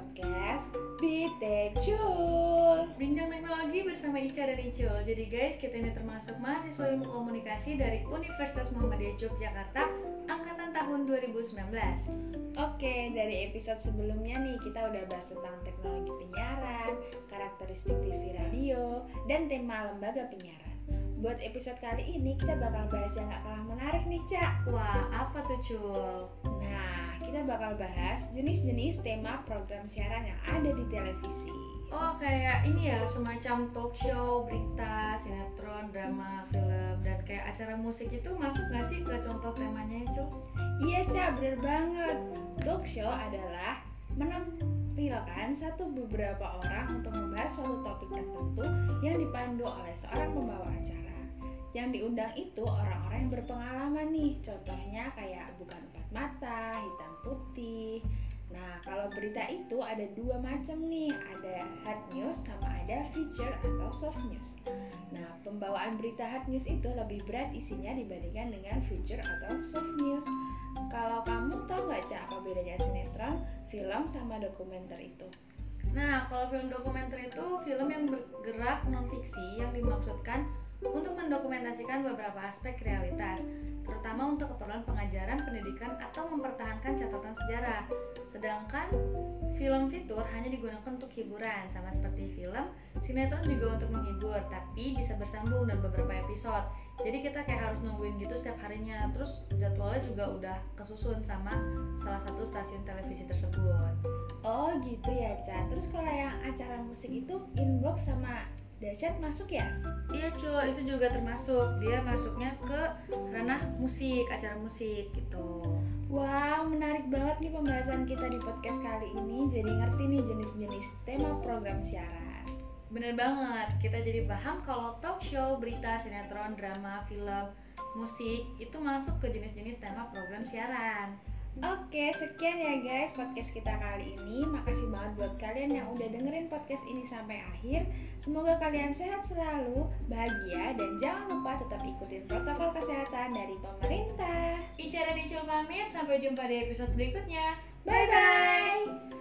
podcast Bitecul Bincang Teknologi bersama Ica dan Icul Jadi guys, kita ini termasuk mahasiswa ilmu komunikasi dari Universitas Muhammadiyah Yogyakarta Angkatan tahun 2019 Oke, dari episode sebelumnya nih kita udah bahas tentang teknologi penyiaran Karakteristik TV radio Dan tema lembaga penyiaran Buat episode kali ini kita bakal bahas yang gak kalah menarik nih, Cak. Wah, apa tuh, Cul? Kita bakal bahas jenis-jenis tema program siaran yang ada di televisi. Oh, kayak ini ya, semacam talk show, berita, sinetron, drama, film, dan kayak acara musik itu masuk gak sih ke contoh temanya ya, Cul? Iya, Cak, bener banget. Talk show adalah menampilkan satu beberapa orang untuk membahas suatu topik tertentu yang dipandu oleh seorang pembawa acara. Yang diundang itu orang-orang yang berpengalaman nih, contohnya kayak bukan empat mata, hitam putih. Nah, kalau berita itu ada dua macam nih, ada hard news sama ada feature atau soft news. Nah, pembawaan berita hard news itu lebih berat isinya dibandingkan dengan feature atau soft news. Kalau kamu tahu nggak Cak apa bedanya sinetron, film sama dokumenter itu? Nah, kalau film dokumenter itu film yang bergerak non-fiksi yang dimaksudkan untuk mendokumentasikan beberapa aspek realitas, terutama untuk keperluan pengajaran, pendidikan, atau mempertahankan catatan sejarah. Sedangkan film fitur hanya digunakan untuk hiburan, sama seperti film, sinetron juga untuk menghibur, tapi bisa bersambung dan beberapa episode. Jadi kita kayak harus nungguin gitu setiap harinya, terus jadwalnya juga udah kesusun sama salah satu stasiun televisi tersebut. Oh gitu ya Ca. Terus kalau yang acara musik itu inbox sama dahsyat masuk ya? Iya cuy, itu juga termasuk. Dia masuknya ke ranah musik, acara musik gitu. Wow, menarik banget nih pembahasan kita di podcast kali ini. Jadi ngerti nih jenis-jenis tema program siaran. Bener banget, kita jadi paham kalau talk show, berita, sinetron, drama, film, musik itu masuk ke jenis-jenis tema program siaran. Oke, sekian ya guys podcast kita kali ini. Makasih banget buat kalian yang udah dengerin podcast ini sampai akhir. Semoga kalian sehat selalu, bahagia, dan jangan lupa tetap ikutin protokol kesehatan dari pemerintah. Ica dan Icul pamit, sampai jumpa di episode berikutnya. Bye bye.